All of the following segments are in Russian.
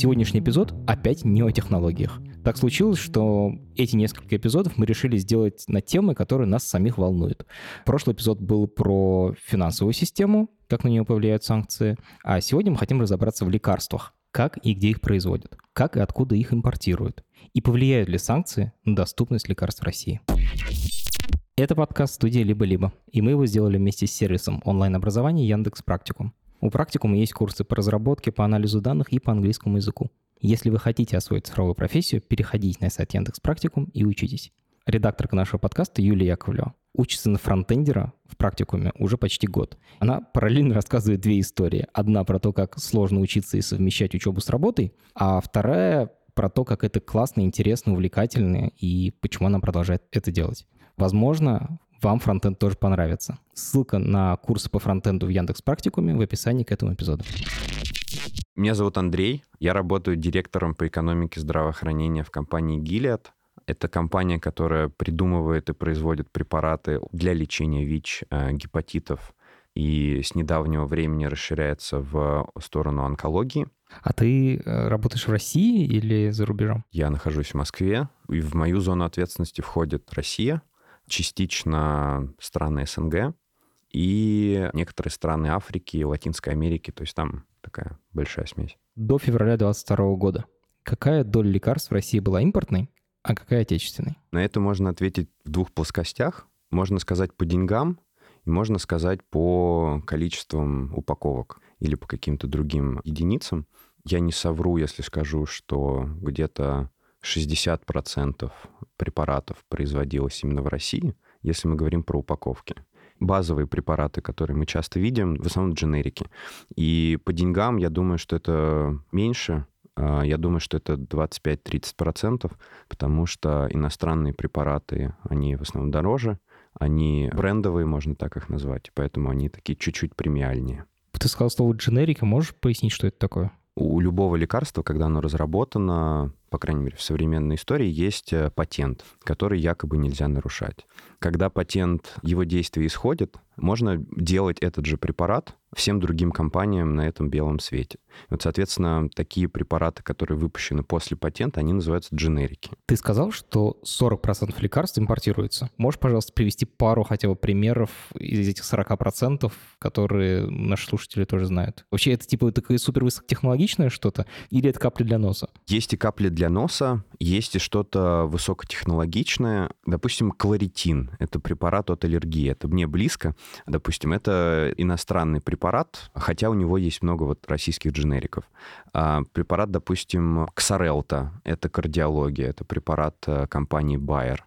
Сегодняшний эпизод опять не о технологиях. Так случилось, что эти несколько эпизодов мы решили сделать на темы, которые нас самих волнуют. Прошлый эпизод был про финансовую систему, как на нее повлияют санкции, а сегодня мы хотим разобраться в лекарствах, как и где их производят, как и откуда их импортируют, и повлияют ли санкции на доступность лекарств в России. Это подкаст студии «Либо-либо», и мы его сделали вместе с сервисом онлайн-образования Яндекс Практикум. У Практикума есть курсы по разработке, по анализу данных и по английскому языку. Если вы хотите освоить цифровую профессию, переходите на сайт Яндекс Практикум и учитесь. Редакторка нашего подкаста Юлия Яковлева учится на фронтендера в практикуме уже почти год. Она параллельно рассказывает две истории. Одна про то, как сложно учиться и совмещать учебу с работой, а вторая про то, как это классно, интересно, увлекательно и почему она продолжает это делать. Возможно, вам фронтенд тоже понравится. Ссылка на курсы по фронтенду в Яндекс Практикуме в описании к этому эпизоду. Меня зовут Андрей, я работаю директором по экономике здравоохранения в компании Gilead. Это компания, которая придумывает и производит препараты для лечения ВИЧ, э, гепатитов, и с недавнего времени расширяется в сторону онкологии. А ты э, работаешь в России или за рубежом? Я нахожусь в Москве, и в мою зону ответственности входит Россия, частично страны СНГ и некоторые страны Африки и Латинской Америки, то есть там такая большая смесь. До февраля 2022 года какая доля лекарств в России была импортной, а какая отечественной? На это можно ответить в двух плоскостях. Можно сказать по деньгам, и можно сказать по количествам упаковок или по каким-то другим единицам. Я не совру, если скажу, что где-то 60% препаратов производилось именно в России, если мы говорим про упаковки базовые препараты, которые мы часто видим, в основном дженерики. И по деньгам, я думаю, что это меньше, а, я думаю, что это 25-30%, потому что иностранные препараты, они в основном дороже, они брендовые, можно так их назвать, поэтому они такие чуть-чуть премиальнее. Ты сказал слово дженерика, можешь пояснить, что это такое? У любого лекарства, когда оно разработано, по крайней мере, в современной истории, есть э, патент, который якобы нельзя нарушать. Когда патент, его действие исходит, можно делать этот же препарат всем другим компаниям на этом белом свете. Вот, соответственно, такие препараты, которые выпущены после патента, они называются дженерики. Ты сказал, что 40% лекарств импортируется. Можешь, пожалуйста, привести пару хотя бы примеров из этих 40%, которые наши слушатели тоже знают? Вообще, это типа такое супер высокотехнологичное что-то или это капли для носа? Есть и капли для носа, есть и что-то высокотехнологичное. Допустим, кларитин. Это препарат от аллергии. Это мне близко. Допустим, это иностранный препарат, хотя у него есть много вот российских дженериков. А препарат, допустим, Ксарелта, это кардиология, это препарат э, компании Bayer.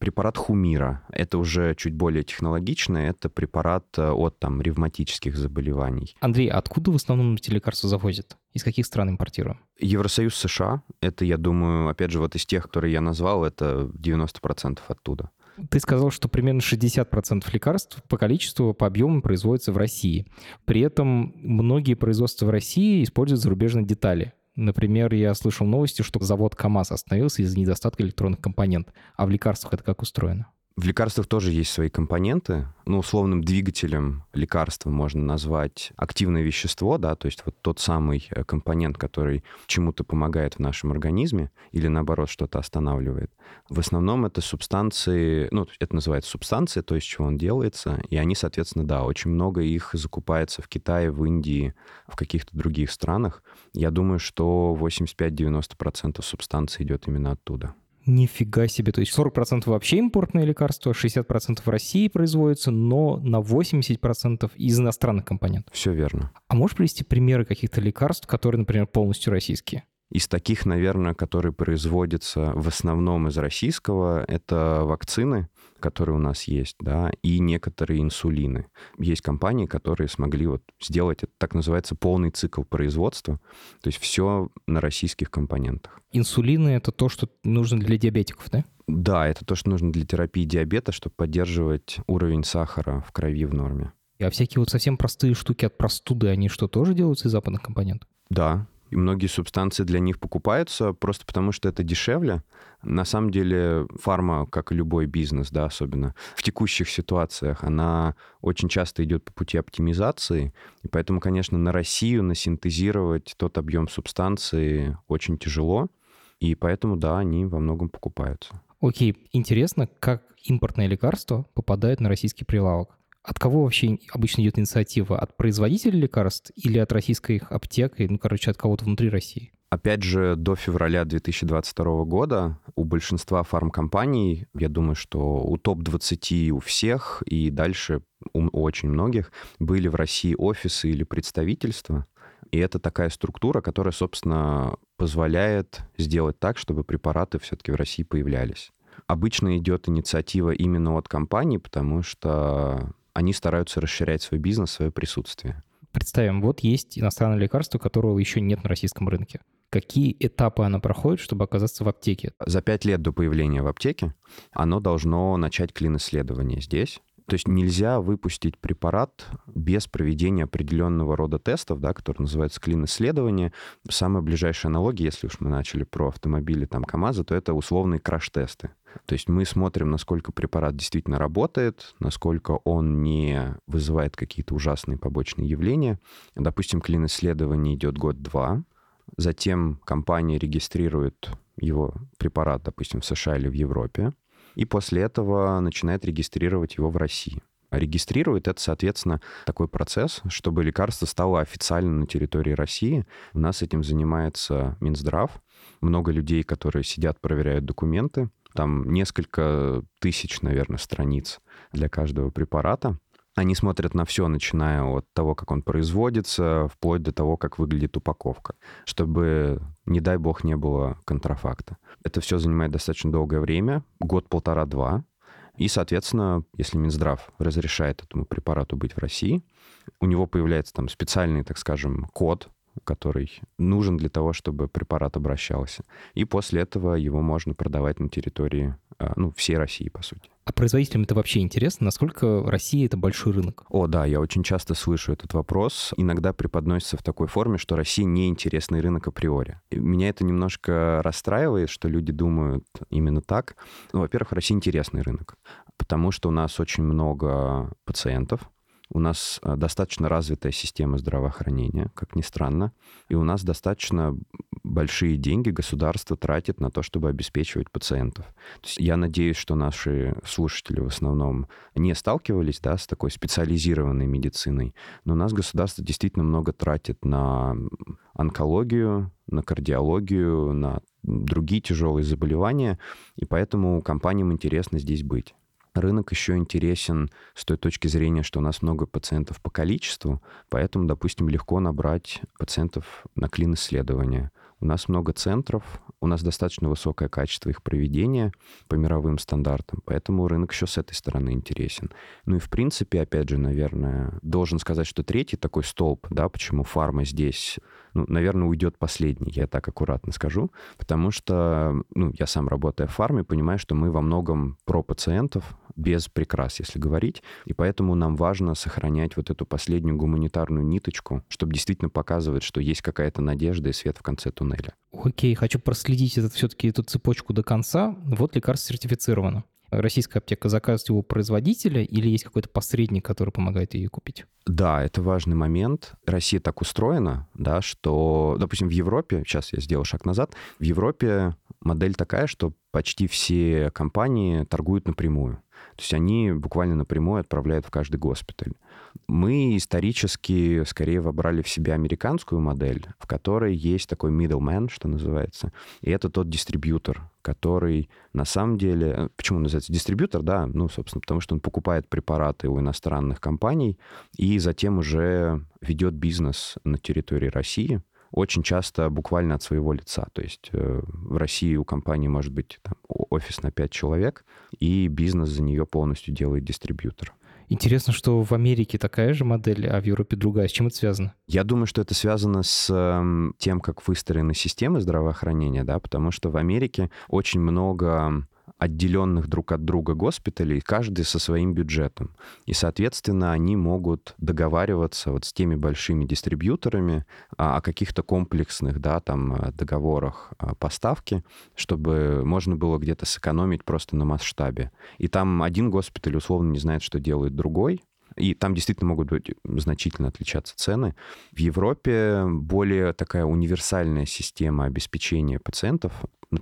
Препарат Хумира, это уже чуть более технологичное, это препарат э, от там ревматических заболеваний. Андрей, а откуда в основном эти лекарства завозят? Из каких стран импортируем? Евросоюз США, это, я думаю, опять же, вот из тех, которые я назвал, это 90% оттуда. Ты сказал, что примерно 60% лекарств по количеству, по объему производятся в России. При этом многие производства в России используют зарубежные детали. Например, я слышал новости, что завод КАМАЗ остановился из-за недостатка электронных компонентов. А в лекарствах это как устроено? В лекарствах тоже есть свои компоненты. Ну, условным двигателем лекарства можно назвать активное вещество, да, то есть вот тот самый э, компонент, который чему-то помогает в нашем организме или, наоборот, что-то останавливает. В основном это субстанции, ну, это называется субстанции, то, из чего он делается, и они, соответственно, да, очень много их закупается в Китае, в Индии, в каких-то других странах. Я думаю, что 85-90% субстанций идет именно оттуда. Нифига себе. То есть 40% вообще импортные лекарства, 60% в России производятся, но на 80% из иностранных компонентов. Все верно. А можешь привести примеры каких-то лекарств, которые, например, полностью российские? Из таких, наверное, которые производятся в основном из российского, это вакцины, которые у нас есть, да, и некоторые инсулины. Есть компании, которые смогли вот сделать, это так называется, полный цикл производства, то есть все на российских компонентах. Инсулины — это то, что нужно для диабетиков, да? Да, это то, что нужно для терапии диабета, чтобы поддерживать уровень сахара в крови в норме. А всякие вот совсем простые штуки от простуды, они что, тоже делаются из западных компонентов? Да, и многие субстанции для них покупаются просто потому, что это дешевле. На самом деле фарма, как и любой бизнес, да, особенно в текущих ситуациях, она очень часто идет по пути оптимизации, и поэтому, конечно, на Россию насинтезировать тот объем субстанции очень тяжело, и поэтому, да, они во многом покупаются. Окей, интересно, как импортное лекарство попадает на российский прилавок? От кого вообще обычно идет инициатива? От производителей лекарств или от российских аптек? Ну, короче, от кого-то внутри России? Опять же, до февраля 2022 года у большинства фармкомпаний, я думаю, что у топ-20 у всех и дальше у очень многих были в России офисы или представительства. И это такая структура, которая, собственно, позволяет сделать так, чтобы препараты все-таки в России появлялись. Обычно идет инициатива именно от компаний, потому что они стараются расширять свой бизнес, свое присутствие. Представим, вот есть иностранное лекарство, которого еще нет на российском рынке. Какие этапы оно проходит, чтобы оказаться в аптеке? За пять лет до появления в аптеке оно должно начать клин-исследование здесь. То есть нельзя выпустить препарат без проведения определенного рода тестов, да, которые называются клин-исследования. Самая ближайшая аналогия, если уж мы начали про автомобили там КАМАЗа, то это условные краш-тесты. То есть мы смотрим, насколько препарат действительно работает, насколько он не вызывает какие-то ужасные побочные явления. Допустим, клин-исследование идет год-два, затем компания регистрирует его препарат, допустим, в США или в Европе, и после этого начинает регистрировать его в России. А регистрирует это, соответственно, такой процесс, чтобы лекарство стало официально на территории России. У нас этим занимается Минздрав. Много людей, которые сидят, проверяют документы. Там несколько тысяч, наверное, страниц для каждого препарата. Они смотрят на все, начиная от того, как он производится, вплоть до того, как выглядит упаковка, чтобы, не дай бог, не было контрафакта. Это все занимает достаточно долгое время, год, полтора, два. И, соответственно, если Минздрав разрешает этому препарату быть в России, у него появляется там специальный, так скажем, код, который нужен для того, чтобы препарат обращался. И после этого его можно продавать на территории ну, всей России, по сути. А производителям это вообще интересно? Насколько Россия — это большой рынок? О, да, я очень часто слышу этот вопрос. Иногда преподносится в такой форме, что Россия не интересный рынок априори. Меня это немножко расстраивает, что люди думают именно так. Ну, во-первых, Россия интересный рынок, потому что у нас очень много пациентов, у нас э, достаточно развитая система здравоохранения, как ни странно, и у нас достаточно большие деньги государство тратит на то, чтобы обеспечивать пациентов. То есть я надеюсь, что наши слушатели в основном не сталкивались да, с такой специализированной медициной, но у нас государство действительно много тратит на онкологию, на кардиологию, на другие тяжелые заболевания, и поэтому компаниям интересно здесь быть. Рынок еще интересен с той точки зрения, что у нас много пациентов по количеству, поэтому, допустим, легко набрать пациентов на клин-исследования. У нас много центров, у нас достаточно высокое качество их проведения по мировым стандартам, поэтому рынок еще с этой стороны интересен. Ну и в принципе, опять же, наверное, должен сказать, что третий такой столб, да, почему фарма здесь, ну, наверное, уйдет последний, я так аккуратно скажу, потому что, ну, я сам работая в фарме, понимаю, что мы во многом про пациентов, без прикрас, если говорить. И поэтому нам важно сохранять вот эту последнюю гуманитарную ниточку, чтобы действительно показывать, что есть какая-то надежда и свет в конце туннеля. Окей, хочу проследить этот, все-таки эту цепочку до конца. Вот лекарство сертифицировано. Российская аптека заказывает его производителя или есть какой-то посредник, который помогает ее купить? Да, это важный момент. Россия так устроена, да, что, допустим, в Европе, сейчас я сделал шаг назад, в Европе модель такая, что почти все компании торгуют напрямую. То есть они буквально напрямую отправляют в каждый госпиталь. Мы исторически скорее вобрали в себя американскую модель, в которой есть такой middleman, что называется. И это тот дистрибьютор, который на самом деле... Почему называется дистрибьютор? Да, ну, собственно, потому что он покупает препараты у иностранных компаний и затем уже ведет бизнес на территории России очень часто буквально от своего лица. То есть э, в России у компании может быть там, офис на 5 человек, и бизнес за нее полностью делает дистрибьютор. Интересно, что в Америке такая же модель, а в Европе другая. С чем это связано? Я думаю, что это связано с э, тем, как выстроены системы здравоохранения, да, потому что в Америке очень много отделенных друг от друга госпиталей, каждый со своим бюджетом. И, соответственно, они могут договариваться вот с теми большими дистрибьюторами о каких-то комплексных да, там, э, договорах поставки, чтобы можно было где-то сэкономить просто на масштабе. И там один госпиталь условно не знает, что делает другой, и там действительно могут быть значительно отличаться цены. В Европе более такая универсальная система обеспечения пациентов.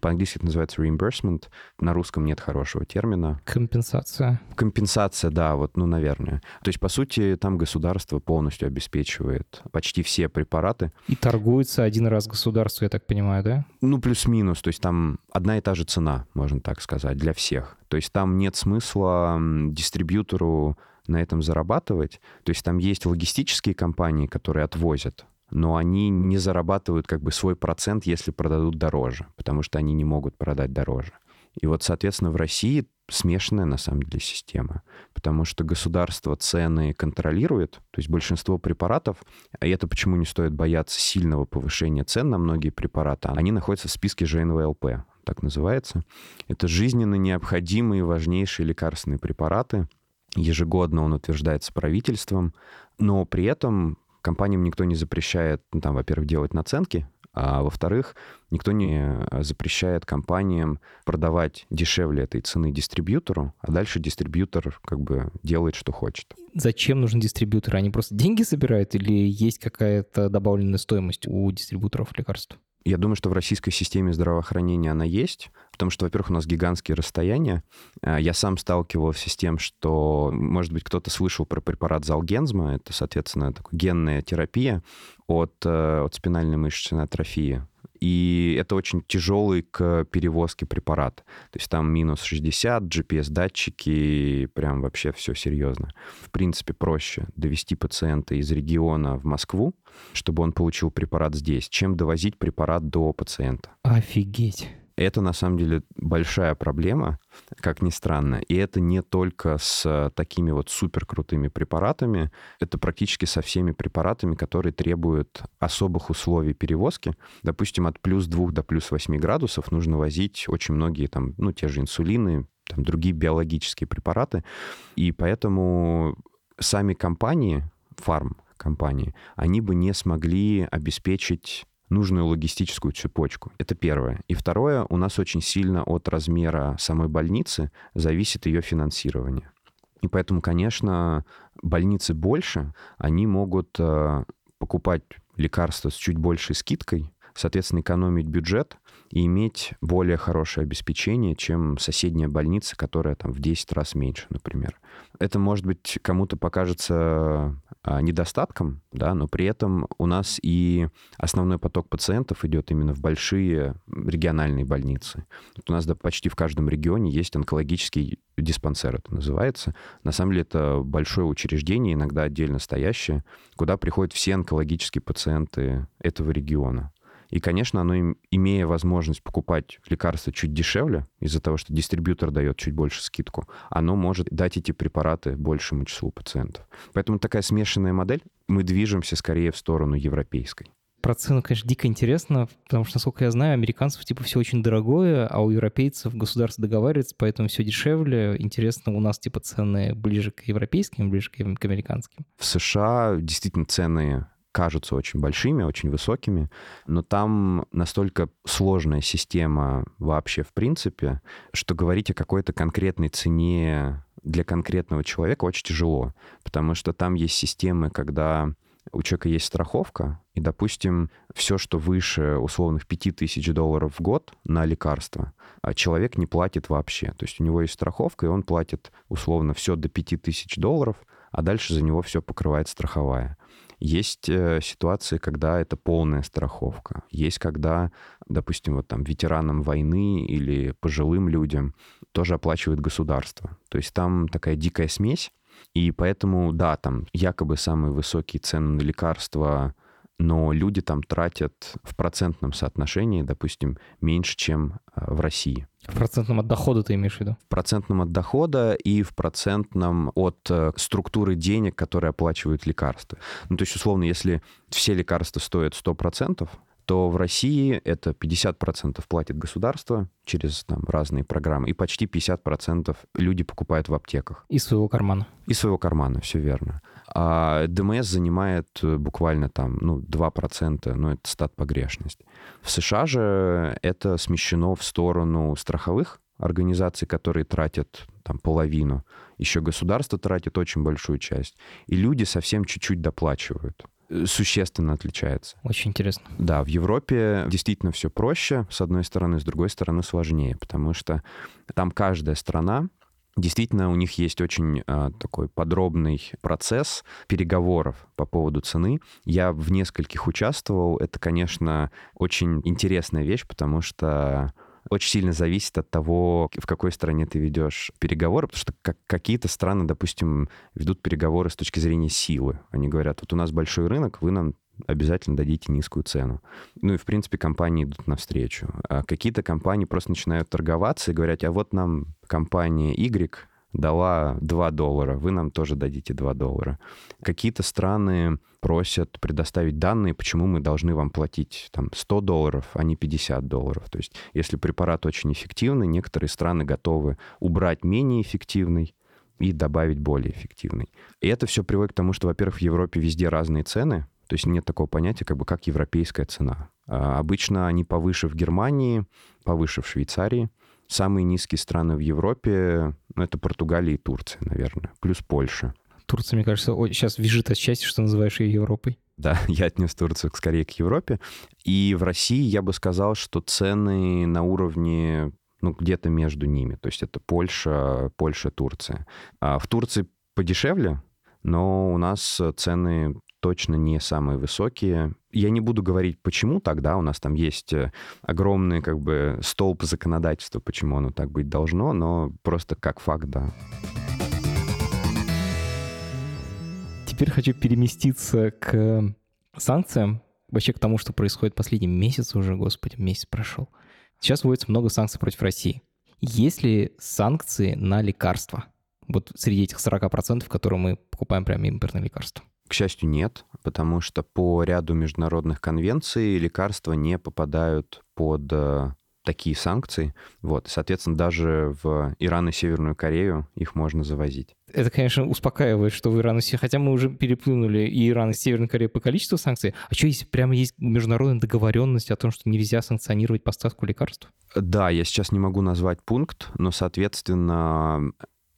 По-английски это называется reimbursement. На русском нет хорошего термина. Компенсация. Компенсация, да, вот, ну, наверное. То есть, по сути, там государство полностью обеспечивает почти все препараты. И торгуется один раз государство, я так понимаю, да? Ну, плюс-минус. То есть там одна и та же цена, можно так сказать, для всех. То есть там нет смысла дистрибьютору на этом зарабатывать. То есть там есть логистические компании, которые отвозят, но они не зарабатывают как бы свой процент, если продадут дороже, потому что они не могут продать дороже. И вот, соответственно, в России смешанная на самом деле система, потому что государство цены контролирует, то есть большинство препаратов, а это почему не стоит бояться сильного повышения цен на многие препараты, они находятся в списке ЖНВЛП, так называется. Это жизненно необходимые важнейшие лекарственные препараты, Ежегодно он утверждается правительством, но при этом компаниям никто не запрещает, ну, там, во-первых, делать наценки, а во-вторых, никто не э, запрещает компаниям продавать дешевле этой цены дистрибьютору, а дальше дистрибьютор как бы делает, что хочет. Зачем нужен дистрибьютор? Они просто деньги собирают или есть какая-то добавленная стоимость у дистрибьюторов лекарств? Я думаю, что в российской системе здравоохранения она есть, потому что, во-первых, у нас гигантские расстояния. А, я сам сталкивался с тем, что, может быть, кто-то слышал про препарат Залгензма, это, соответственно, такая генная терапия от, э, от спинальной мышечной атрофии и это очень тяжелый к перевозке препарат. То есть там минус 60, GPS-датчики, прям вообще все серьезно. В принципе, проще довести пациента из региона в Москву, чтобы он получил препарат здесь, чем довозить препарат до пациента. Офигеть. Это на самом деле большая проблема, как ни странно. И это не только с такими вот суперкрутыми препаратами, это практически со всеми препаратами, которые требуют особых условий перевозки. Допустим, от плюс 2 до плюс 8 градусов нужно возить очень многие там, ну, те же инсулины, там, другие биологические препараты. И поэтому сами компании, фарм, компании, они бы не смогли обеспечить нужную логистическую цепочку. Это первое. И второе, у нас очень сильно от размера самой больницы зависит ее финансирование. И поэтому, конечно, больницы больше, они могут э, покупать лекарства с чуть большей скидкой, соответственно, экономить бюджет и иметь более хорошее обеспечение, чем соседняя больница, которая там в 10 раз меньше, например. Это, может быть, кому-то покажется а, недостатком, да, но при этом у нас и основной поток пациентов идет именно в большие региональные больницы. Вот у нас да, почти в каждом регионе есть онкологический диспансер, это называется. На самом деле это большое учреждение, иногда отдельно стоящее, куда приходят все онкологические пациенты этого региона. И, конечно, оно, имея возможность покупать лекарства чуть дешевле, из-за того, что дистрибьютор дает чуть больше скидку, оно может дать эти препараты большему числу пациентов. Поэтому такая смешанная модель, мы движемся скорее в сторону европейской. Про цену, конечно, дико интересно, потому что, насколько я знаю, американцев типа все очень дорогое, а у европейцев государство договаривается, поэтому все дешевле. Интересно, у нас типа цены ближе к европейским, ближе к американским. В США действительно цены кажутся очень большими, очень высокими, но там настолько сложная система вообще в принципе, что говорить о какой-то конкретной цене для конкретного человека очень тяжело, потому что там есть системы, когда у человека есть страховка, и, допустим, все, что выше условных 5000 долларов в год на лекарства, а человек не платит вообще. То есть у него есть страховка, и он платит условно все до 5000 долларов, а дальше за него все покрывает страховая. Есть э, ситуации, когда это полная страховка. Есть когда, допустим, вот там ветеранам войны или пожилым людям тоже оплачивает государство. То есть там такая дикая смесь. И поэтому, да, там якобы самые высокие цены на лекарства, но люди там тратят в процентном соотношении, допустим, меньше, чем э, в России. В процентном от дохода ты имеешь в виду? В процентном от дохода и в процентном от э, структуры денег, которые оплачивают лекарства. Ну, то есть, условно, если все лекарства стоят 100%, то в России это 50% платит государство через там, разные программы, и почти 50% люди покупают в аптеках. Из своего кармана. Из своего кармана, все верно. А ДМС занимает э, буквально там, ну, 2%, ну, это стат погрешность. В США же это смещено в сторону страховых организаций, которые тратят там половину. Еще государство тратит очень большую часть. И люди совсем чуть-чуть доплачивают существенно отличается. Очень интересно. Да, в Европе действительно все проще, с одной стороны, с другой стороны сложнее, потому что там каждая страна Действительно, у них есть очень э, такой подробный процесс переговоров по поводу цены. Я в нескольких участвовал. Это, конечно, очень интересная вещь, потому что очень сильно зависит от того, в какой стране ты ведешь переговоры, потому что как, какие-то страны, допустим, ведут переговоры с точки зрения силы. Они говорят, вот у нас большой рынок, вы нам обязательно дадите низкую цену. Ну и, в принципе, компании идут навстречу. А какие-то компании просто начинают торговаться и говорят, а вот нам компания Y дала 2 доллара, вы нам тоже дадите 2 доллара. Какие-то страны просят предоставить данные, почему мы должны вам платить там 100 долларов, а не 50 долларов. То есть если препарат очень эффективный, некоторые страны готовы убрать менее эффективный и добавить более эффективный. И это все приводит к тому, что, во-первых, в Европе везде разные цены, то есть нет такого понятия, как бы как европейская цена. А обычно они повыше в Германии, повыше в Швейцарии. Самые низкие страны в Европе ну, это Португалия и Турция, наверное, плюс Польша. Турция, мне кажется, сейчас визжит от счастья, что называешь ее Европой. Да, я отнес Турцию скорее к Европе. И в России я бы сказал, что цены на уровне ну, где-то между ними. То есть это Польша, Польша, Турция. А в Турции подешевле, но у нас цены точно не самые высокие. Я не буду говорить, почему тогда у нас там есть э, огромный как бы столб законодательства, почему оно так быть должно, но просто как факт, да. Теперь хочу переместиться к санкциям, вообще к тому, что происходит последний месяц уже, господи, месяц прошел. Сейчас вводится много санкций против России. Есть ли санкции на лекарства? Вот среди этих 40%, которые мы покупаем прямо импортные лекарства. К счастью, нет, потому что по ряду международных конвенций лекарства не попадают под э, такие санкции. Вот, соответственно, даже в Иран и Северную Корею их можно завозить. Это, конечно, успокаивает, что в Иран и Северную... Хотя мы уже переплюнули и Иран, и Северную Корею по количеству санкций. А что, если прямо есть международная договоренность о том, что нельзя санкционировать поставку лекарств? Да, я сейчас не могу назвать пункт, но, соответственно,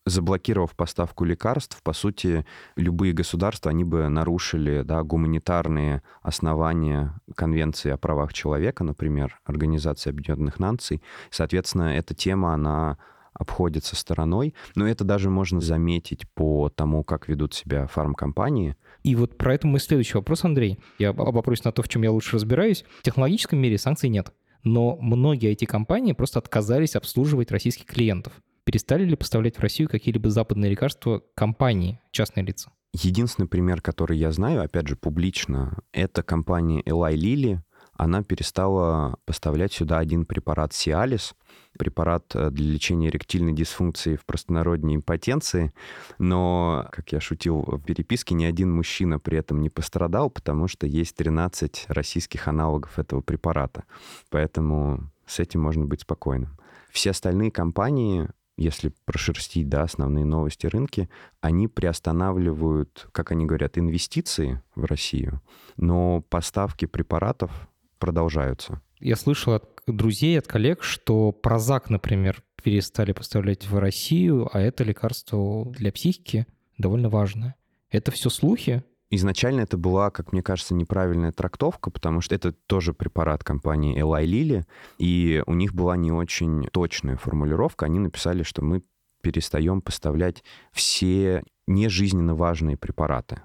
заблокировав поставку лекарств, по сути, любые государства, они бы нарушили да, гуманитарные основания Конвенции о правах человека, например, Организации Объединенных Наций. Соответственно, эта тема, она обходится стороной, но это даже можно заметить по тому, как ведут себя фармкомпании. И вот про это мой следующий вопрос, Андрей. Я вопрось на то, в чем я лучше разбираюсь. В технологическом мире санкций нет, но многие эти компании просто отказались обслуживать российских клиентов перестали ли поставлять в Россию какие-либо западные лекарства компании, частные лица? Единственный пример, который я знаю, опять же, публично, это компания Eli Lilly. Она перестала поставлять сюда один препарат Cialis, препарат э, для лечения эректильной дисфункции в простонародней импотенции. Но, как я шутил в переписке, ни один мужчина при этом не пострадал, потому что есть 13 российских аналогов этого препарата. Поэтому с этим можно быть спокойным. Все остальные компании если прошерстить да, основные новости рынки, они приостанавливают, как они говорят, инвестиции в Россию, но поставки препаратов продолжаются. Я слышал от друзей, от коллег, что Прозак, например, перестали поставлять в Россию, а это лекарство для психики довольно важное. Это все слухи? Изначально это была, как мне кажется, неправильная трактовка, потому что это тоже препарат компании Eli Lilly, и у них была не очень точная формулировка. Они написали, что мы перестаем поставлять все нежизненно важные препараты.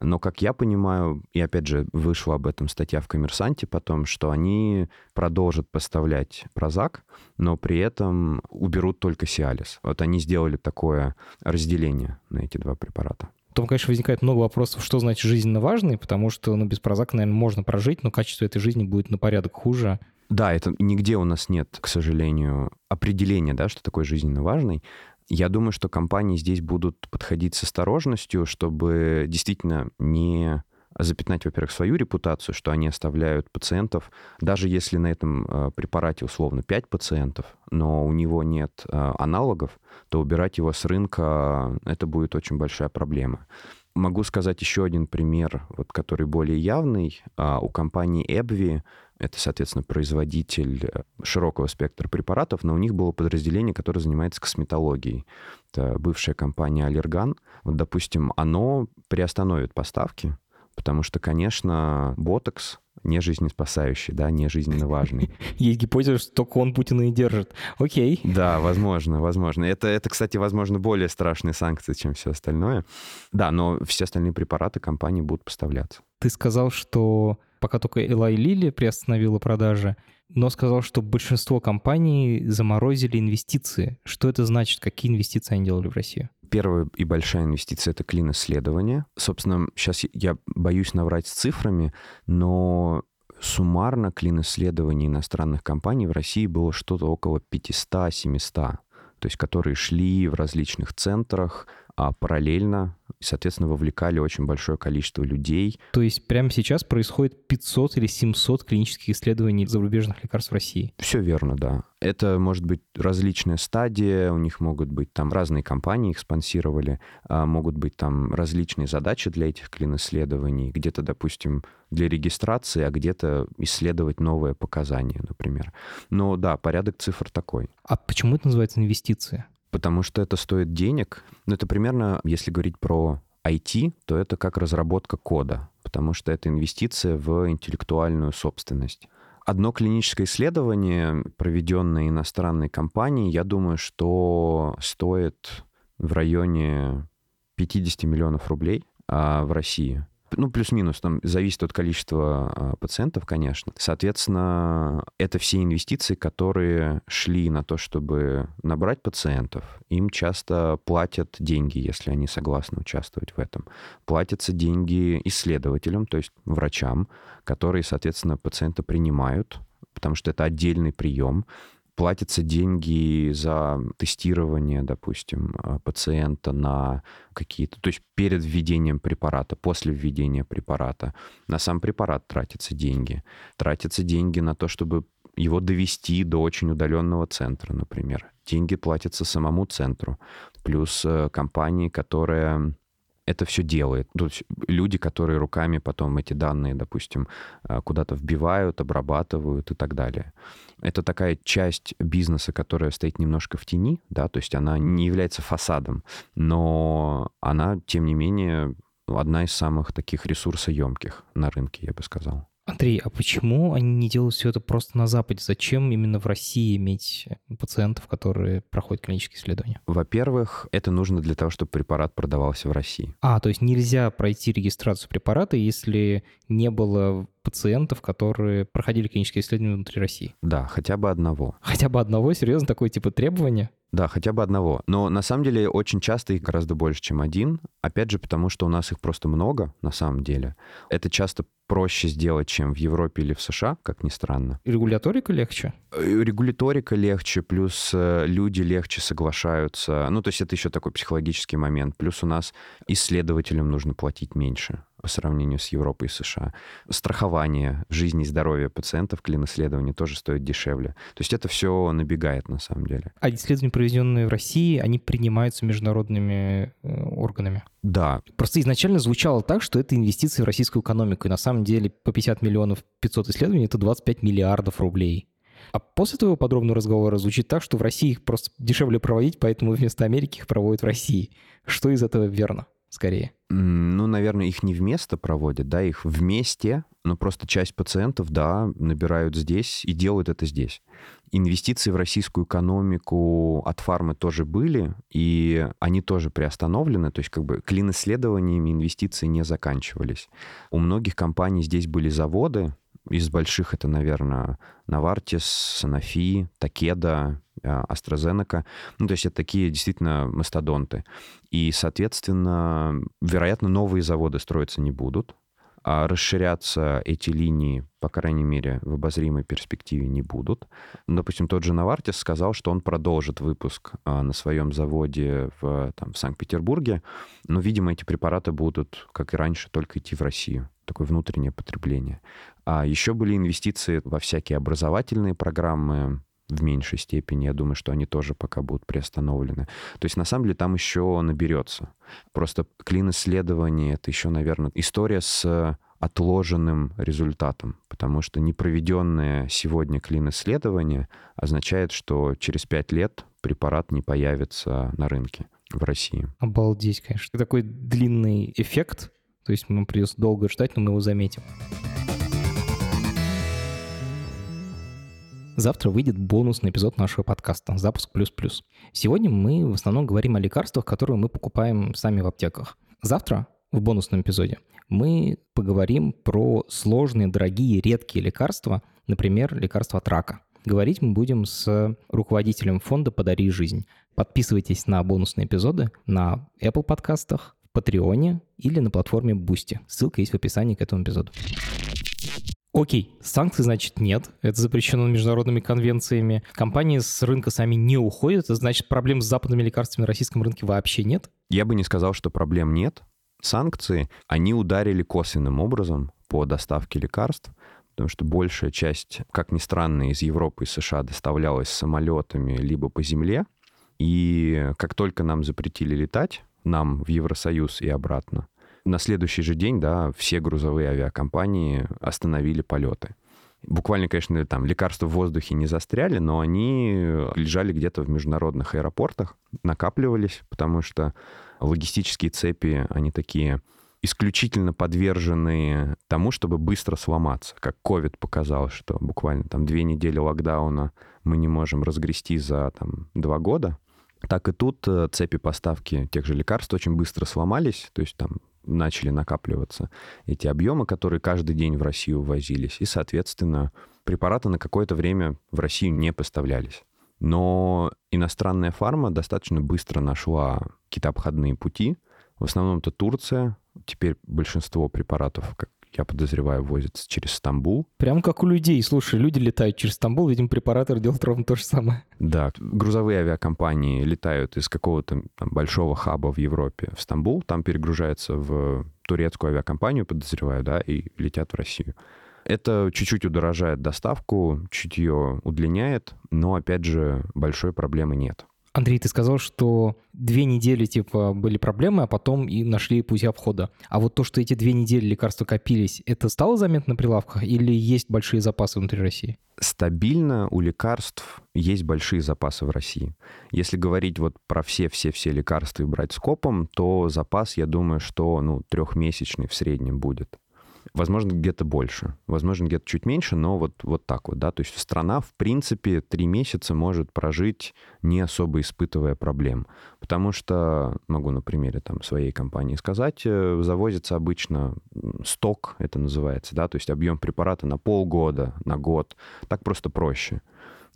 Но, как я понимаю, и опять же вышла об этом статья в «Коммерсанте» потом, что они продолжат поставлять Прозак, но при этом уберут только Сиалис. Вот они сделали такое разделение на эти два препарата. Потом, конечно, возникает много вопросов, что значит жизненно важный, потому что ну, без прозака, наверное, можно прожить, но качество этой жизни будет на порядок хуже. Да, это нигде у нас нет, к сожалению, определения, да, что такое жизненно важный. Я думаю, что компании здесь будут подходить с осторожностью, чтобы действительно не запятнать, во-первых, свою репутацию, что они оставляют пациентов, даже если на этом э, препарате условно 5 пациентов, но у него нет э, аналогов, то убирать его с рынка — это будет очень большая проблема. Могу сказать еще один пример, вот, который более явный. А, у компании AbbVie, это, соответственно, производитель э, широкого спектра препаратов, но у них было подразделение, которое занимается косметологией. Это бывшая компания Allergan. Вот, допустим, оно приостановит поставки, потому что, конечно, ботокс не жизнеспасающий, да, не жизненно важный. Есть гипотеза, что только он Путина и держит. Окей. Да, возможно, возможно. Это, это, кстати, возможно, более страшные санкции, чем все остальное. Да, но все остальные препараты компании будут поставляться. Ты сказал, что пока только Элай Лили приостановила продажи, но сказал, что большинство компаний заморозили инвестиции. Что это значит? Какие инвестиции они делали в Россию? Первая и большая инвестиция — это клин-исследование. Собственно, сейчас я боюсь наврать с цифрами, но суммарно клин-исследований иностранных компаний в России было что-то около 500-700, то есть которые шли в различных центрах, а параллельно, соответственно, вовлекали очень большое количество людей. То есть прямо сейчас происходит 500 или 700 клинических исследований зарубежных лекарств в России? Все верно, да. Это может быть различная стадия, у них могут быть там разные компании, их спонсировали, а могут быть там различные задачи для этих клин-исследований, где-то, допустим, для регистрации, а где-то исследовать новые показания, например. Но да, порядок цифр такой. А почему это называется инвестиция? Потому что это стоит денег. Ну, это примерно, если говорить про IT, то это как разработка кода, потому что это инвестиция в интеллектуальную собственность. Одно клиническое исследование, проведенное иностранной компанией, я думаю, что стоит в районе 50 миллионов рублей а в России ну, плюс-минус, там зависит от количества а, пациентов, конечно. Соответственно, это все инвестиции, которые шли на то, чтобы набрать пациентов. Им часто платят деньги, если они согласны участвовать в этом. Платятся деньги исследователям, то есть врачам, которые, соответственно, пациента принимают, потому что это отдельный прием платятся деньги за тестирование, допустим, а, пациента на какие-то... То есть перед введением препарата, после введения препарата. На сам препарат тратятся деньги. Тратятся деньги на то, чтобы его довести до очень удаленного центра, например. Деньги платятся самому центру. Плюс э, компании, которая это все делает. То есть люди, которые руками потом эти данные, допустим, э, куда-то вбивают, обрабатывают и так далее. Это такая часть бизнеса, которая стоит немножко в тени, да, то есть она не является фасадом, но она, тем не менее, одна из самых таких ресурсоемких на рынке, я бы сказал. Андрей, а почему они не делают все это просто на Западе? Зачем именно в России иметь пациентов, которые проходят клинические исследования? Во-первых, это нужно для того, чтобы препарат продавался в России. А, то есть нельзя пройти регистрацию препарата, если не было пациентов, которые проходили клинические исследования внутри России. Да, хотя бы одного. Хотя бы одного? Серьезно, такое типа требование? Да, хотя бы одного. Но на самом деле очень часто их гораздо больше, чем один. Опять же, потому что у нас их просто много, на самом деле. Это часто проще сделать, чем в Европе или в США, как ни странно. И регуляторика легче? Э, регуляторика легче, плюс э, люди легче соглашаются. Ну, то есть это еще такой психологический момент. Плюс у нас исследователям нужно платить меньше по сравнению с Европой и США. Страхование жизни и здоровья пациентов, клин-исследования тоже стоит дешевле. То есть это все набегает на самом деле. А исследования, проведенные в России, они принимаются международными э, органами? Да. Просто изначально звучало так, что это инвестиции в российскую экономику. И на самом деле по 50 миллионов 500 исследований — это 25 миллиардов рублей. А после твоего подробного разговора звучит так, что в России их просто дешевле проводить, поэтому вместо Америки их проводят в России. Что из этого верно? Скорее? Ну, наверное, их не вместо проводят, да, их вместе, но просто часть пациентов, да, набирают здесь и делают это здесь. Инвестиции в российскую экономику от фармы тоже были, и они тоже приостановлены, то есть как бы клин-исследованиями инвестиции не заканчивались. У многих компаний здесь были заводы, из больших это, наверное, Novartis, Sanofi, Takeda, AstraZeneca. Ну, то есть это такие действительно мастодонты. И, соответственно, вероятно, новые заводы строиться не будут. А расширяться эти линии, по крайней мере, в обозримой перспективе не будут. Допустим, тот же Навартис сказал, что он продолжит выпуск а, на своем заводе в, там, в Санкт-Петербурге, но, видимо, эти препараты будут, как и раньше, только идти в Россию. Такое внутреннее потребление. А еще были инвестиции во всякие образовательные программы, в меньшей степени. Я думаю, что они тоже пока будут приостановлены. То есть, на самом деле, там еще наберется. Просто клин-исследование — это еще, наверное, история с отложенным результатом, потому что непроведенное сегодня клин-исследование означает, что через пять лет препарат не появится на рынке в России. Обалдеть, конечно. Такой длинный эффект, то есть мы придется долго ждать, но мы его заметим. Завтра выйдет бонусный эпизод нашего подкаста «Запуск плюс-плюс». Сегодня мы в основном говорим о лекарствах, которые мы покупаем сами в аптеках. Завтра в бонусном эпизоде мы поговорим про сложные, дорогие, редкие лекарства, например, лекарства от рака. Говорить мы будем с руководителем фонда «Подари жизнь». Подписывайтесь на бонусные эпизоды на Apple подкастах, в Патреоне или на платформе Boosty. Ссылка есть в описании к этому эпизоду. Окей, санкций, значит, нет. Это запрещено международными конвенциями. Компании с рынка сами не уходят. Значит, проблем с западными лекарствами на российском рынке вообще нет? Я бы не сказал, что проблем нет. Санкции, они ударили косвенным образом по доставке лекарств, потому что большая часть, как ни странно, из Европы и США доставлялась самолетами либо по земле. И как только нам запретили летать, нам в Евросоюз и обратно, на следующий же день, да, все грузовые авиакомпании остановили полеты. Буквально, конечно, там лекарства в воздухе не застряли, но они лежали где-то в международных аэропортах, накапливались, потому что логистические цепи, они такие исключительно подвержены тому, чтобы быстро сломаться. Как COVID показал, что буквально там две недели локдауна мы не можем разгрести за там, два года. Так и тут э, цепи поставки тех же лекарств очень быстро сломались. То есть там начали накапливаться эти объемы, которые каждый день в Россию ввозились. И, соответственно, препараты на какое-то время в Россию не поставлялись. Но иностранная фарма достаточно быстро нашла какие-то обходные пути. В основном это Турция. Теперь большинство препаратов, как я подозреваю, возится через Стамбул. Прям как у людей. Слушай, люди летают через Стамбул, видимо, препаратор делает ровно то же самое. Да, грузовые авиакомпании летают из какого-то там, большого хаба в Европе в Стамбул, там перегружаются в турецкую авиакомпанию, подозреваю, да, и летят в Россию. Это чуть-чуть удорожает доставку, чуть ее удлиняет, но, опять же, большой проблемы нет. Андрей, ты сказал, что две недели типа были проблемы, а потом и нашли пути обхода. А вот то, что эти две недели лекарства копились, это стало заметно на прилавках или есть большие запасы внутри России? Стабильно у лекарств есть большие запасы в России. Если говорить вот про все-все-все лекарства и брать скопом, то запас, я думаю, что ну, трехмесячный в среднем будет. Возможно, где-то больше, возможно, где-то чуть меньше, но вот, вот так вот, да. То есть страна, в принципе, три месяца может прожить, не особо испытывая проблем. Потому что, могу на примере там, своей компании сказать, э, завозится обычно сток, это называется, да, то есть объем препарата на полгода, на год. Так просто проще.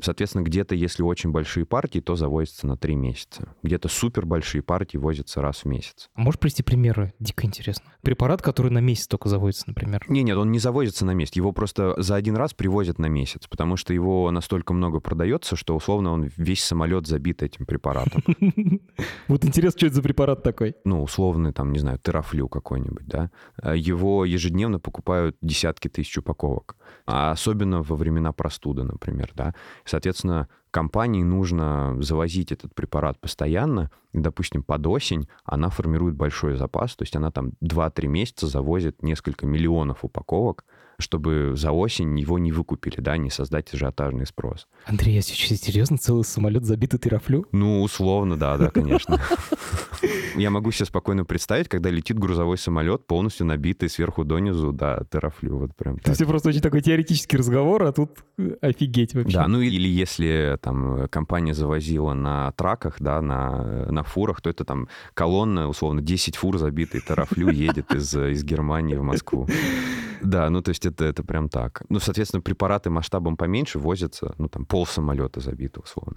Соответственно, где-то, если очень большие партии, то завозятся на три месяца. Где-то супер большие партии возятся раз в месяц. А можешь привести примеры? Дико интересно. Препарат, который на месяц только заводится, например. Не, нет, он не завозится на месяц. Его просто за один раз привозят на месяц, потому что его настолько много продается, что условно он весь самолет забит этим препаратом. Вот интересно, что это за препарат такой? Ну, условный, там, не знаю, терафлю какой-нибудь, да. Его ежедневно покупают десятки тысяч упаковок. А особенно во времена простуды, например, да. Соответственно, компании нужно завозить этот препарат постоянно. И, допустим, под осень она формирует большой запас, то есть она там 2-3 месяца завозит несколько миллионов упаковок, чтобы за осень его не выкупили, да, не создать ажиотажный спрос. Андрей, я сейчас серьезно целый самолет забитый терафлю? Ну, условно, да, да, конечно. Я могу себе спокойно представить, когда летит грузовой самолет, полностью набитый сверху донизу, да, терафлю, вот прям Это все просто очень такой теоретический разговор, а тут э, офигеть вообще. Да, ну или если там компания завозила на траках, да, на, на фурах, то это там колонна, условно, 10 фур забитый терафлю едет из, из Германии в Москву. Да, ну то есть это, это прям так. Ну, соответственно, препараты масштабом поменьше возятся, ну там пол самолета забито условно.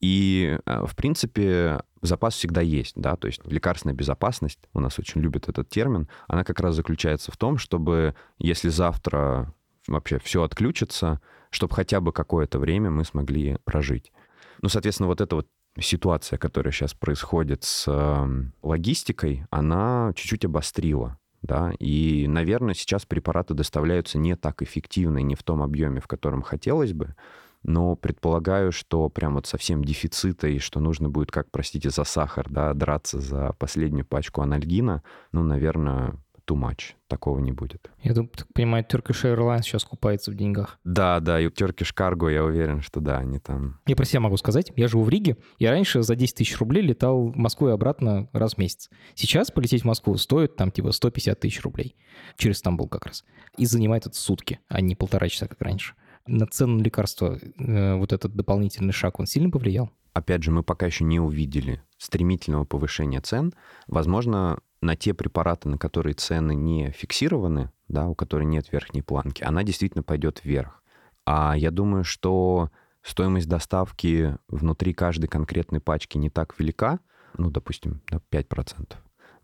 И, э, в принципе, запас всегда есть, да, то есть лекарственная безопасность, у нас очень любят этот термин, она как раз заключается в том, чтобы если завтра вообще все отключится, чтобы хотя бы какое-то время мы смогли прожить. Ну, соответственно, вот эта вот ситуация, которая сейчас происходит с эм, логистикой, она чуть-чуть обострила да, и, наверное, сейчас препараты доставляются не так эффективно не в том объеме, в котором хотелось бы, но предполагаю, что прям вот совсем дефицита и что нужно будет, как, простите, за сахар, да, драться за последнюю пачку анальгина, ну, наверное, too much. Такого не будет. Я думаю, так понимаю, Turkish Airlines сейчас купается в деньгах. Да, да, и Turkish Cargo, я уверен, что да, они там... Я про себя могу сказать. Я живу в Риге. Я раньше за 10 тысяч рублей летал в Москву и обратно раз в месяц. Сейчас полететь в Москву стоит там типа 150 тысяч рублей. Через Стамбул как раз. И занимает это сутки, а не полтора часа, как раньше. На цену на лекарства э, вот этот дополнительный шаг, он сильно повлиял? Опять же, мы пока еще не увидели стремительного повышения цен. Возможно, на те препараты, на которые цены не фиксированы, да, у которых нет верхней планки, она действительно пойдет вверх. А я думаю, что стоимость доставки внутри каждой конкретной пачки не так велика, ну, допустим, да, 5%.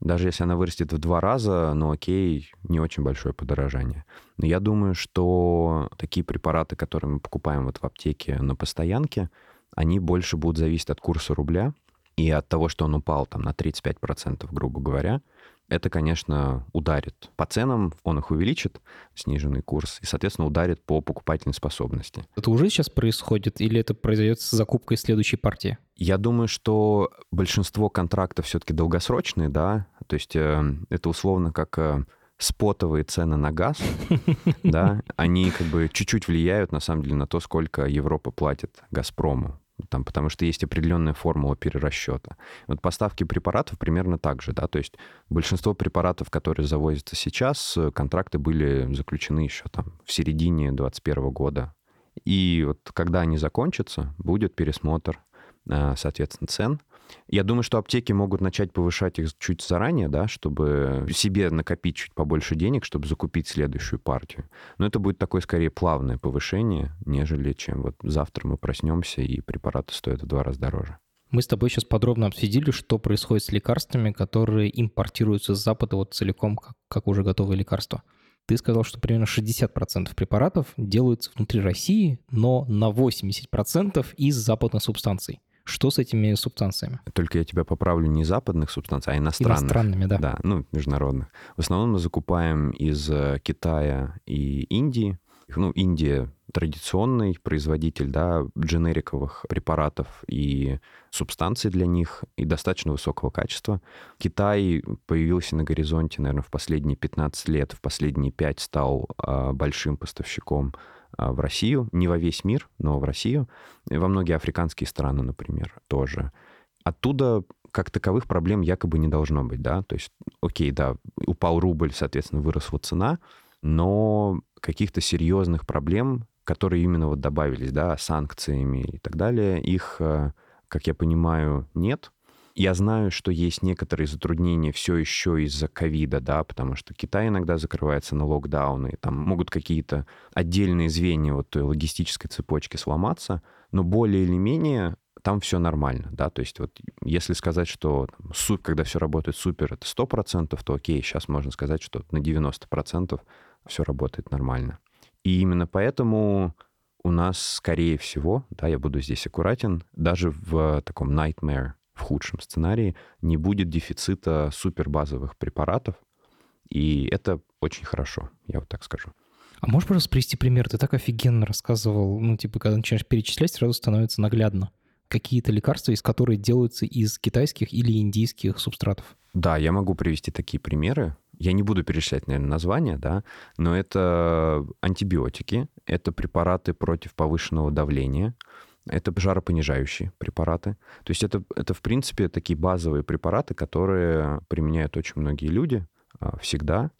Даже если она вырастет в два раза, ну окей, не очень большое подорожание. Но я думаю, что такие препараты, которые мы покупаем вот в аптеке на постоянке, они больше будут зависеть от курса рубля, и от того, что он упал там на 35%, грубо говоря, это, конечно, ударит по ценам, он их увеличит, сниженный курс, и, соответственно, ударит по покупательной способности. Это уже сейчас происходит или это произойдет с закупкой следующей партии? Я думаю, что большинство контрактов все-таки долгосрочные, да, то есть э, это условно как э, спотовые цены на газ, да, они как бы чуть-чуть влияют, на самом деле, на то, сколько Европа платит «Газпрому» там, потому что есть определенная формула перерасчета. Вот поставки препаратов примерно так же, да, то есть большинство препаратов, которые завозятся сейчас, контракты были заключены еще там в середине 2021 года. И вот когда они закончатся, будет пересмотр, э, соответственно, цен, я думаю, что аптеки могут начать повышать их чуть заранее, да, чтобы себе накопить чуть побольше денег, чтобы закупить следующую партию. Но это будет такое скорее плавное повышение, нежели чем вот завтра мы проснемся и препараты стоят в два раза дороже. Мы с тобой сейчас подробно обсудили, что происходит с лекарствами, которые импортируются с Запада вот целиком, как, как уже готовые лекарства. Ты сказал, что примерно 60% препаратов делаются внутри России, но на 80% из западных субстанций. Что с этими субстанциями? Только я тебя поправлю, не западных субстанций, а иностранных. Иностранными, да. Да, ну, международных. В основном мы закупаем из э, Китая и Индии. Ну, Индия традиционный производитель да, дженериковых препаратов и субстанций для них, и достаточно высокого качества. Китай появился на горизонте, наверное, в последние 15 лет, в последние 5 стал а, большим поставщиком в Россию, не во весь мир, но в Россию, и во многие африканские страны, например, тоже. Оттуда как таковых проблем якобы не должно быть, да, то есть, окей, да, упал рубль, соответственно, выросла цена, но каких-то серьезных проблем, которые именно вот добавились, да, санкциями и так далее, их, э, как я понимаю, нет. Я знаю, что есть некоторые затруднения все еще из-за ковида, да, потому что Китай иногда закрывается на локдауны, там могут какие-то отдельные звенья вот той логистической цепочки сломаться, но более или менее там все нормально, да, то есть вот если сказать, что там, суп, когда все работает супер, это 100%, то окей, сейчас можно сказать, что на 90% все работает нормально. И именно поэтому у нас, скорее всего, да, я буду здесь аккуратен, даже в таком nightmare в худшем сценарии не будет дефицита супербазовых препаратов, и это очень хорошо, я вот так скажу. А можешь, пожалуйста, привести пример? Ты так офигенно рассказывал, ну, типа, когда начинаешь перечислять, сразу становится наглядно. Какие-то лекарства, из которых делаются из китайских или индийских субстратов. Да, я могу привести такие примеры. Я не буду перечислять, наверное, названия, да, но это антибиотики, это препараты против повышенного давления, это жаропонижающие препараты. То есть это, это, в принципе, такие базовые препараты, которые применяют очень многие люди а, всегда.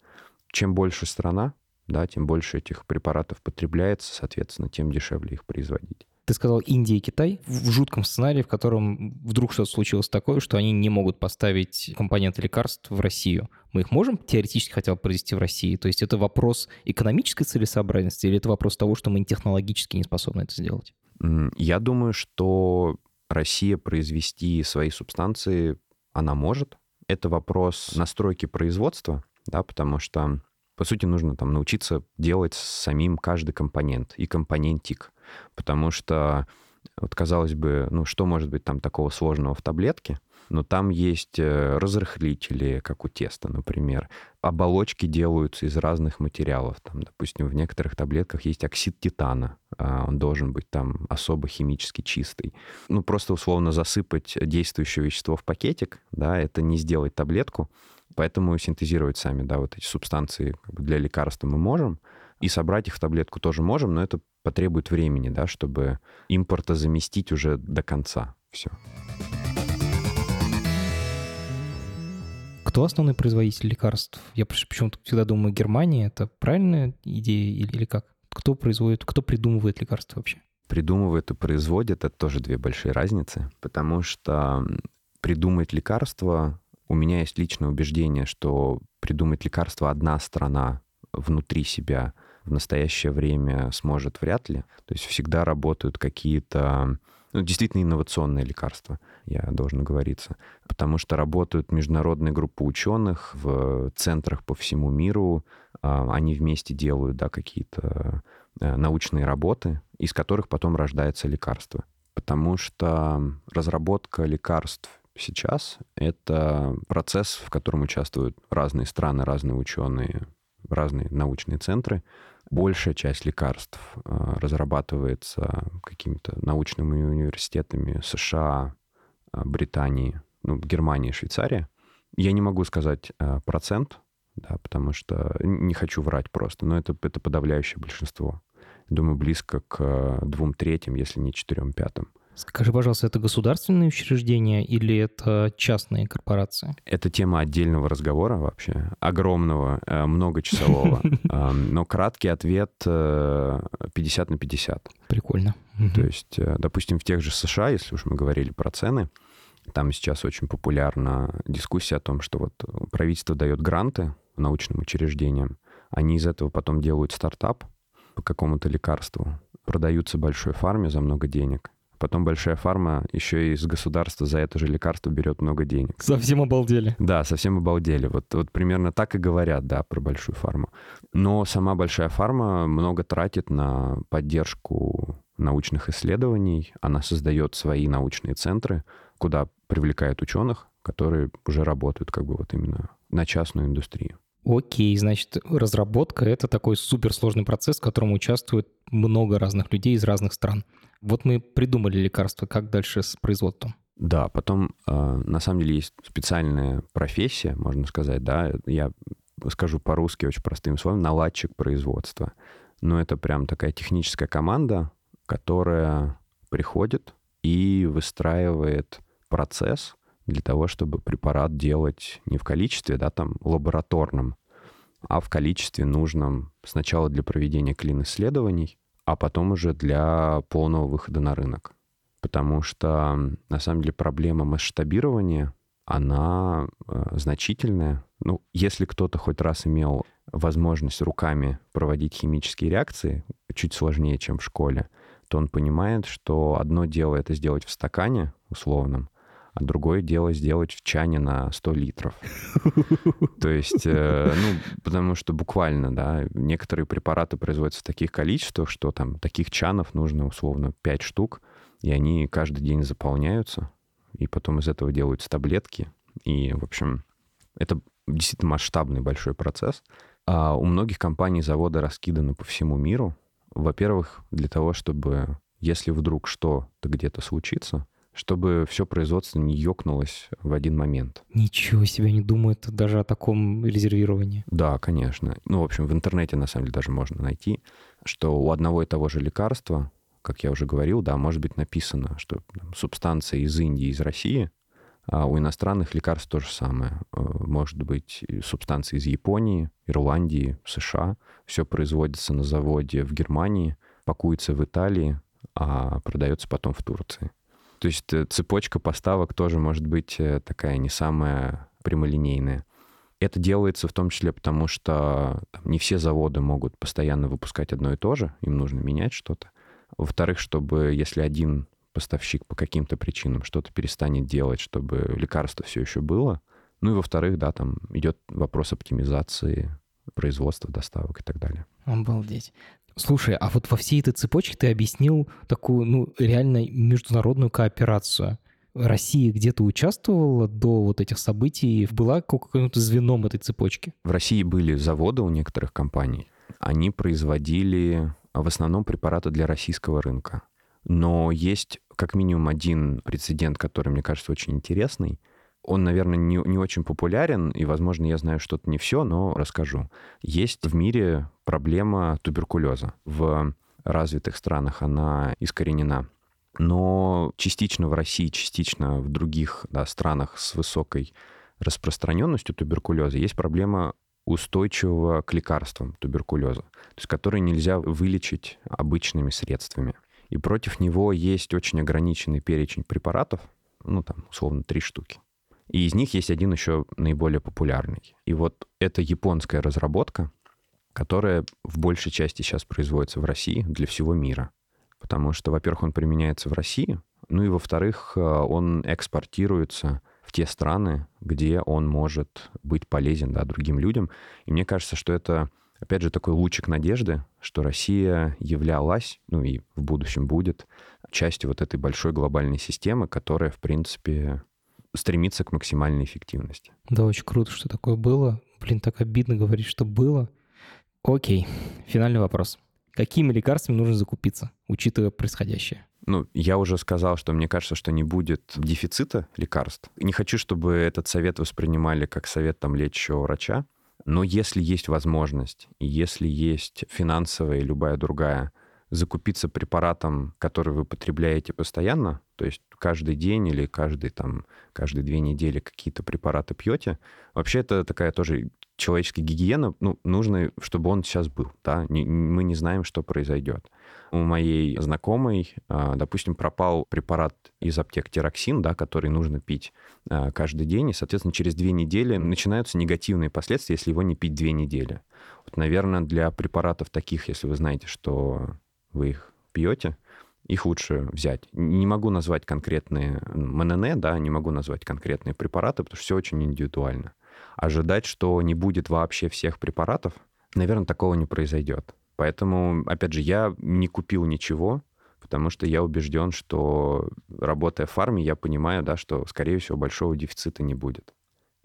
Чем больше страна, да, тем больше этих препаратов потребляется, соответственно, тем дешевле их производить. Ты сказал Индия и Китай в жутком сценарии, в котором вдруг что-то случилось такое, что они не могут поставить компоненты лекарств в Россию. Мы их можем теоретически хотя бы произвести в России? То есть это вопрос экономической целесообразности или это вопрос того, что мы технологически не способны это сделать? Я думаю, что Россия произвести свои субстанции, она может. Это вопрос настройки производства, да, потому что, по сути, нужно там научиться делать самим каждый компонент и компонентик, потому что вот, казалось бы, ну, что может быть там такого сложного в таблетке? Но там есть э, разрыхлители, как у теста, например. Оболочки делаются из разных материалов. Там, допустим, в некоторых таблетках есть оксид титана. А, он должен быть там особо химически чистый. Ну, просто условно засыпать действующее вещество в пакетик, да, это не сделать таблетку. Поэтому синтезировать сами, да, вот эти субстанции для лекарства мы можем. И собрать их в таблетку тоже можем, но это потребует времени, да, чтобы импорта заместить уже до конца. Все. Кто основной производитель лекарств? Я почему-то всегда думаю, Германия — это правильная идея или, или как? Кто производит, кто придумывает лекарства вообще? Придумывает и производит — это тоже две большие разницы, потому что придумать лекарство у меня есть личное убеждение, что придумать лекарство одна страна внутри себя в настоящее время сможет вряд ли. То есть всегда работают какие-то ну, действительно инновационные лекарства, я должен говориться, потому что работают международные группы ученых в центрах по всему миру, а, они вместе делают да, какие-то э, научные работы, из которых потом рождается лекарство. Потому что разработка лекарств сейчас — это процесс, в котором участвуют разные страны, разные ученые, разные научные центры. Большая часть лекарств э, разрабатывается какими-то научными университетами США, э, Британии, ну, Германии, Швейцарии. Я не могу сказать э, процент, да, потому что не хочу врать просто, но это, это подавляющее большинство. Думаю, близко к двум третьим, если не четырем пятым. Скажи, пожалуйста, это государственные учреждения или это частные корпорации? Это тема отдельного разговора вообще, огромного, э, многочасового. Но краткий ответ 50 э, на 50. Прикольно. То есть, э, допустим, в тех же США, если уж мы говорили про цены, там сейчас очень популярна дискуссия о том, что вот правительство дает гранты научным учреждениям, они из этого потом делают стартап по какому-то лекарству, продаются большой фарме за много денег, Потом большая фарма еще и из государства за это же лекарство берет много денег. Совсем обалдели. Да, совсем обалдели. Вот, вот примерно так и говорят, да, про большую фарму. Но сама большая фарма много тратит на поддержку научных исследований. Она создает свои научные центры, куда привлекает ученых, которые уже работают как бы вот именно на частную индустрию. Окей, значит, разработка — это такой суперсложный процесс, в котором участвует много разных людей из разных стран. Вот мы придумали лекарство, как дальше с производством? Да, потом э, на самом деле есть специальная профессия, можно сказать, да, я скажу по-русски очень простым словом, наладчик производства. Но это прям такая техническая команда, которая приходит и выстраивает процесс для того, чтобы препарат делать не в количестве, да, там, лабораторном, а в количестве нужном сначала для проведения клин-исследований, а потом уже для полного выхода на рынок. Потому что, на самом деле, проблема масштабирования, она э, значительная. Ну, если кто-то хоть раз имел возможность руками проводить химические реакции, чуть сложнее, чем в школе, то он понимает, что одно дело это сделать в стакане условном, а другое дело сделать в чане на 100 литров. То есть, э, ну, потому что буквально, да, некоторые препараты производятся в таких количествах, что там таких чанов нужно условно 5 штук, и они каждый день заполняются, и потом из этого делаются таблетки. И, в общем, это действительно масштабный большой процесс. А у многих компаний заводы раскиданы по всему миру. Во-первых, для того, чтобы, если вдруг что-то где-то случится, чтобы все производство не ёкнулось в один момент. Ничего себе, не думают даже о таком резервировании. Да, конечно. Ну, в общем, в интернете, на самом деле, даже можно найти, что у одного и того же лекарства, как я уже говорил, да, может быть написано, что там, субстанция из Индии, из России, а у иностранных лекарств то же самое. Э, может быть субстанция из Японии, Ирландии, США. Все производится на заводе в Германии, пакуется в Италии, а продается потом в Турции. То есть э, цепочка поставок тоже может быть э, такая не самая прямолинейная. Это делается в том числе потому, что там, не все заводы могут постоянно выпускать одно и то же, им нужно менять что-то. Во-вторых, чтобы если один поставщик по каким-то причинам что-то перестанет делать, чтобы лекарство все еще было. Ну и во-вторых, да, там идет вопрос оптимизации производства, доставок и так далее. Обалдеть. Слушай, а вот во всей этой цепочке ты объяснил такую, ну, реально международную кооперацию. Россия где-то участвовала до вот этих событий? Была каким-то звеном этой цепочки? В России были заводы у некоторых компаний. Они производили в основном препараты для российского рынка. Но есть как минимум один прецедент, который, мне кажется, очень интересный. Он, наверное, не, не очень популярен, и, возможно, я знаю что-то не все, но расскажу. Есть в мире проблема туберкулеза. В развитых странах она искоренена. Но частично в России, частично в других да, странах с высокой распространенностью туберкулеза есть проблема устойчивого к лекарствам туберкулеза, то есть который нельзя вылечить обычными средствами. И против него есть очень ограниченный перечень препаратов, ну там условно три штуки. И из них есть один еще наиболее популярный. И вот это японская разработка, которая в большей части сейчас производится в России для всего мира. Потому что, во-первых, он применяется в России, ну и, во-вторых, э, он экспортируется в те страны, где он может быть полезен да, другим людям. И мне кажется, что это, опять же, такой лучик надежды, что Россия являлась, ну и в будущем будет, частью вот этой большой глобальной системы, которая, в принципе, стремится к максимальной эффективности. Да, очень круто, что такое было. Блин, так обидно говорить, что было. Окей, финальный вопрос. Какими лекарствами нужно закупиться, учитывая происходящее? Ну, я уже сказал, что мне кажется, что не будет дефицита лекарств. Не хочу, чтобы этот совет воспринимали как совет там лечащего врача, но если есть возможность, и если есть финансовая и любая другая закупиться препаратом, который вы потребляете постоянно, то есть каждый день или каждый, там, каждые две недели какие-то препараты пьете, вообще это такая тоже человеческая гигиена, ну, нужно, чтобы он сейчас был, да, не, мы не знаем, что произойдет. У моей знакомой, а, допустим, пропал препарат из аптек тироксин, да, который нужно пить а, каждый день, и, соответственно, через две недели начинаются негативные последствия, если его не пить две недели. Вот, наверное, для препаратов таких, если вы знаете, что вы их пьете, их лучше взять. Не могу назвать конкретные МНН, да, не могу назвать конкретные препараты, потому что все очень индивидуально. Ожидать, что не будет вообще всех препаратов, наверное, такого не произойдет. Поэтому, опять же, я не купил ничего, потому что я убежден, что работая в фарме, я понимаю, да, что, скорее всего, большого дефицита не будет.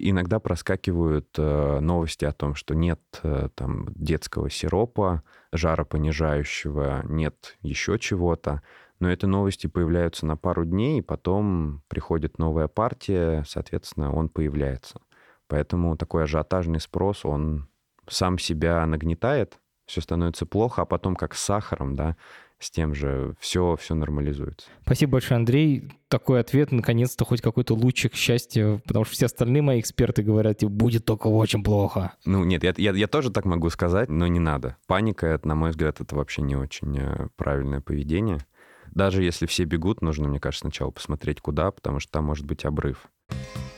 Иногда проскакивают э, новости о том, что нет э, там детского сиропа, жаропонижающего, нет еще чего-то. Но эти новости появляются на пару дней, и потом приходит новая партия, соответственно, он появляется. Поэтому такой ажиотажный спрос, он сам себя нагнетает, все становится плохо, а потом как с сахаром, да, с тем же все, все нормализуется. Спасибо большое, Андрей. Такой ответ, наконец-то, хоть какой-то лучик счастья, потому что все остальные мои эксперты говорят, типа, будет только очень плохо. Ну, нет, я, я, я тоже так могу сказать, но не надо. Паника, на мой взгляд, это вообще не очень э, правильное поведение. Даже если все бегут, нужно, мне кажется, сначала посмотреть, куда, потому что там может быть обрыв.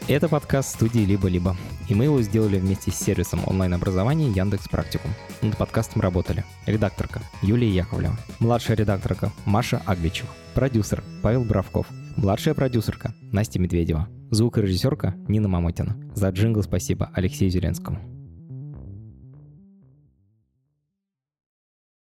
Это подкаст студии «Либо-либо», и мы его сделали вместе с сервисом онлайн-образования Яндекс Практикум. Над подкастом работали редакторка Юлия Яковлева, младшая редакторка Маша Агвичева, продюсер Павел Бравков, младшая продюсерка Настя Медведева, звукорежиссерка Нина Мамотина. За джингл спасибо Алексею Зеленскому.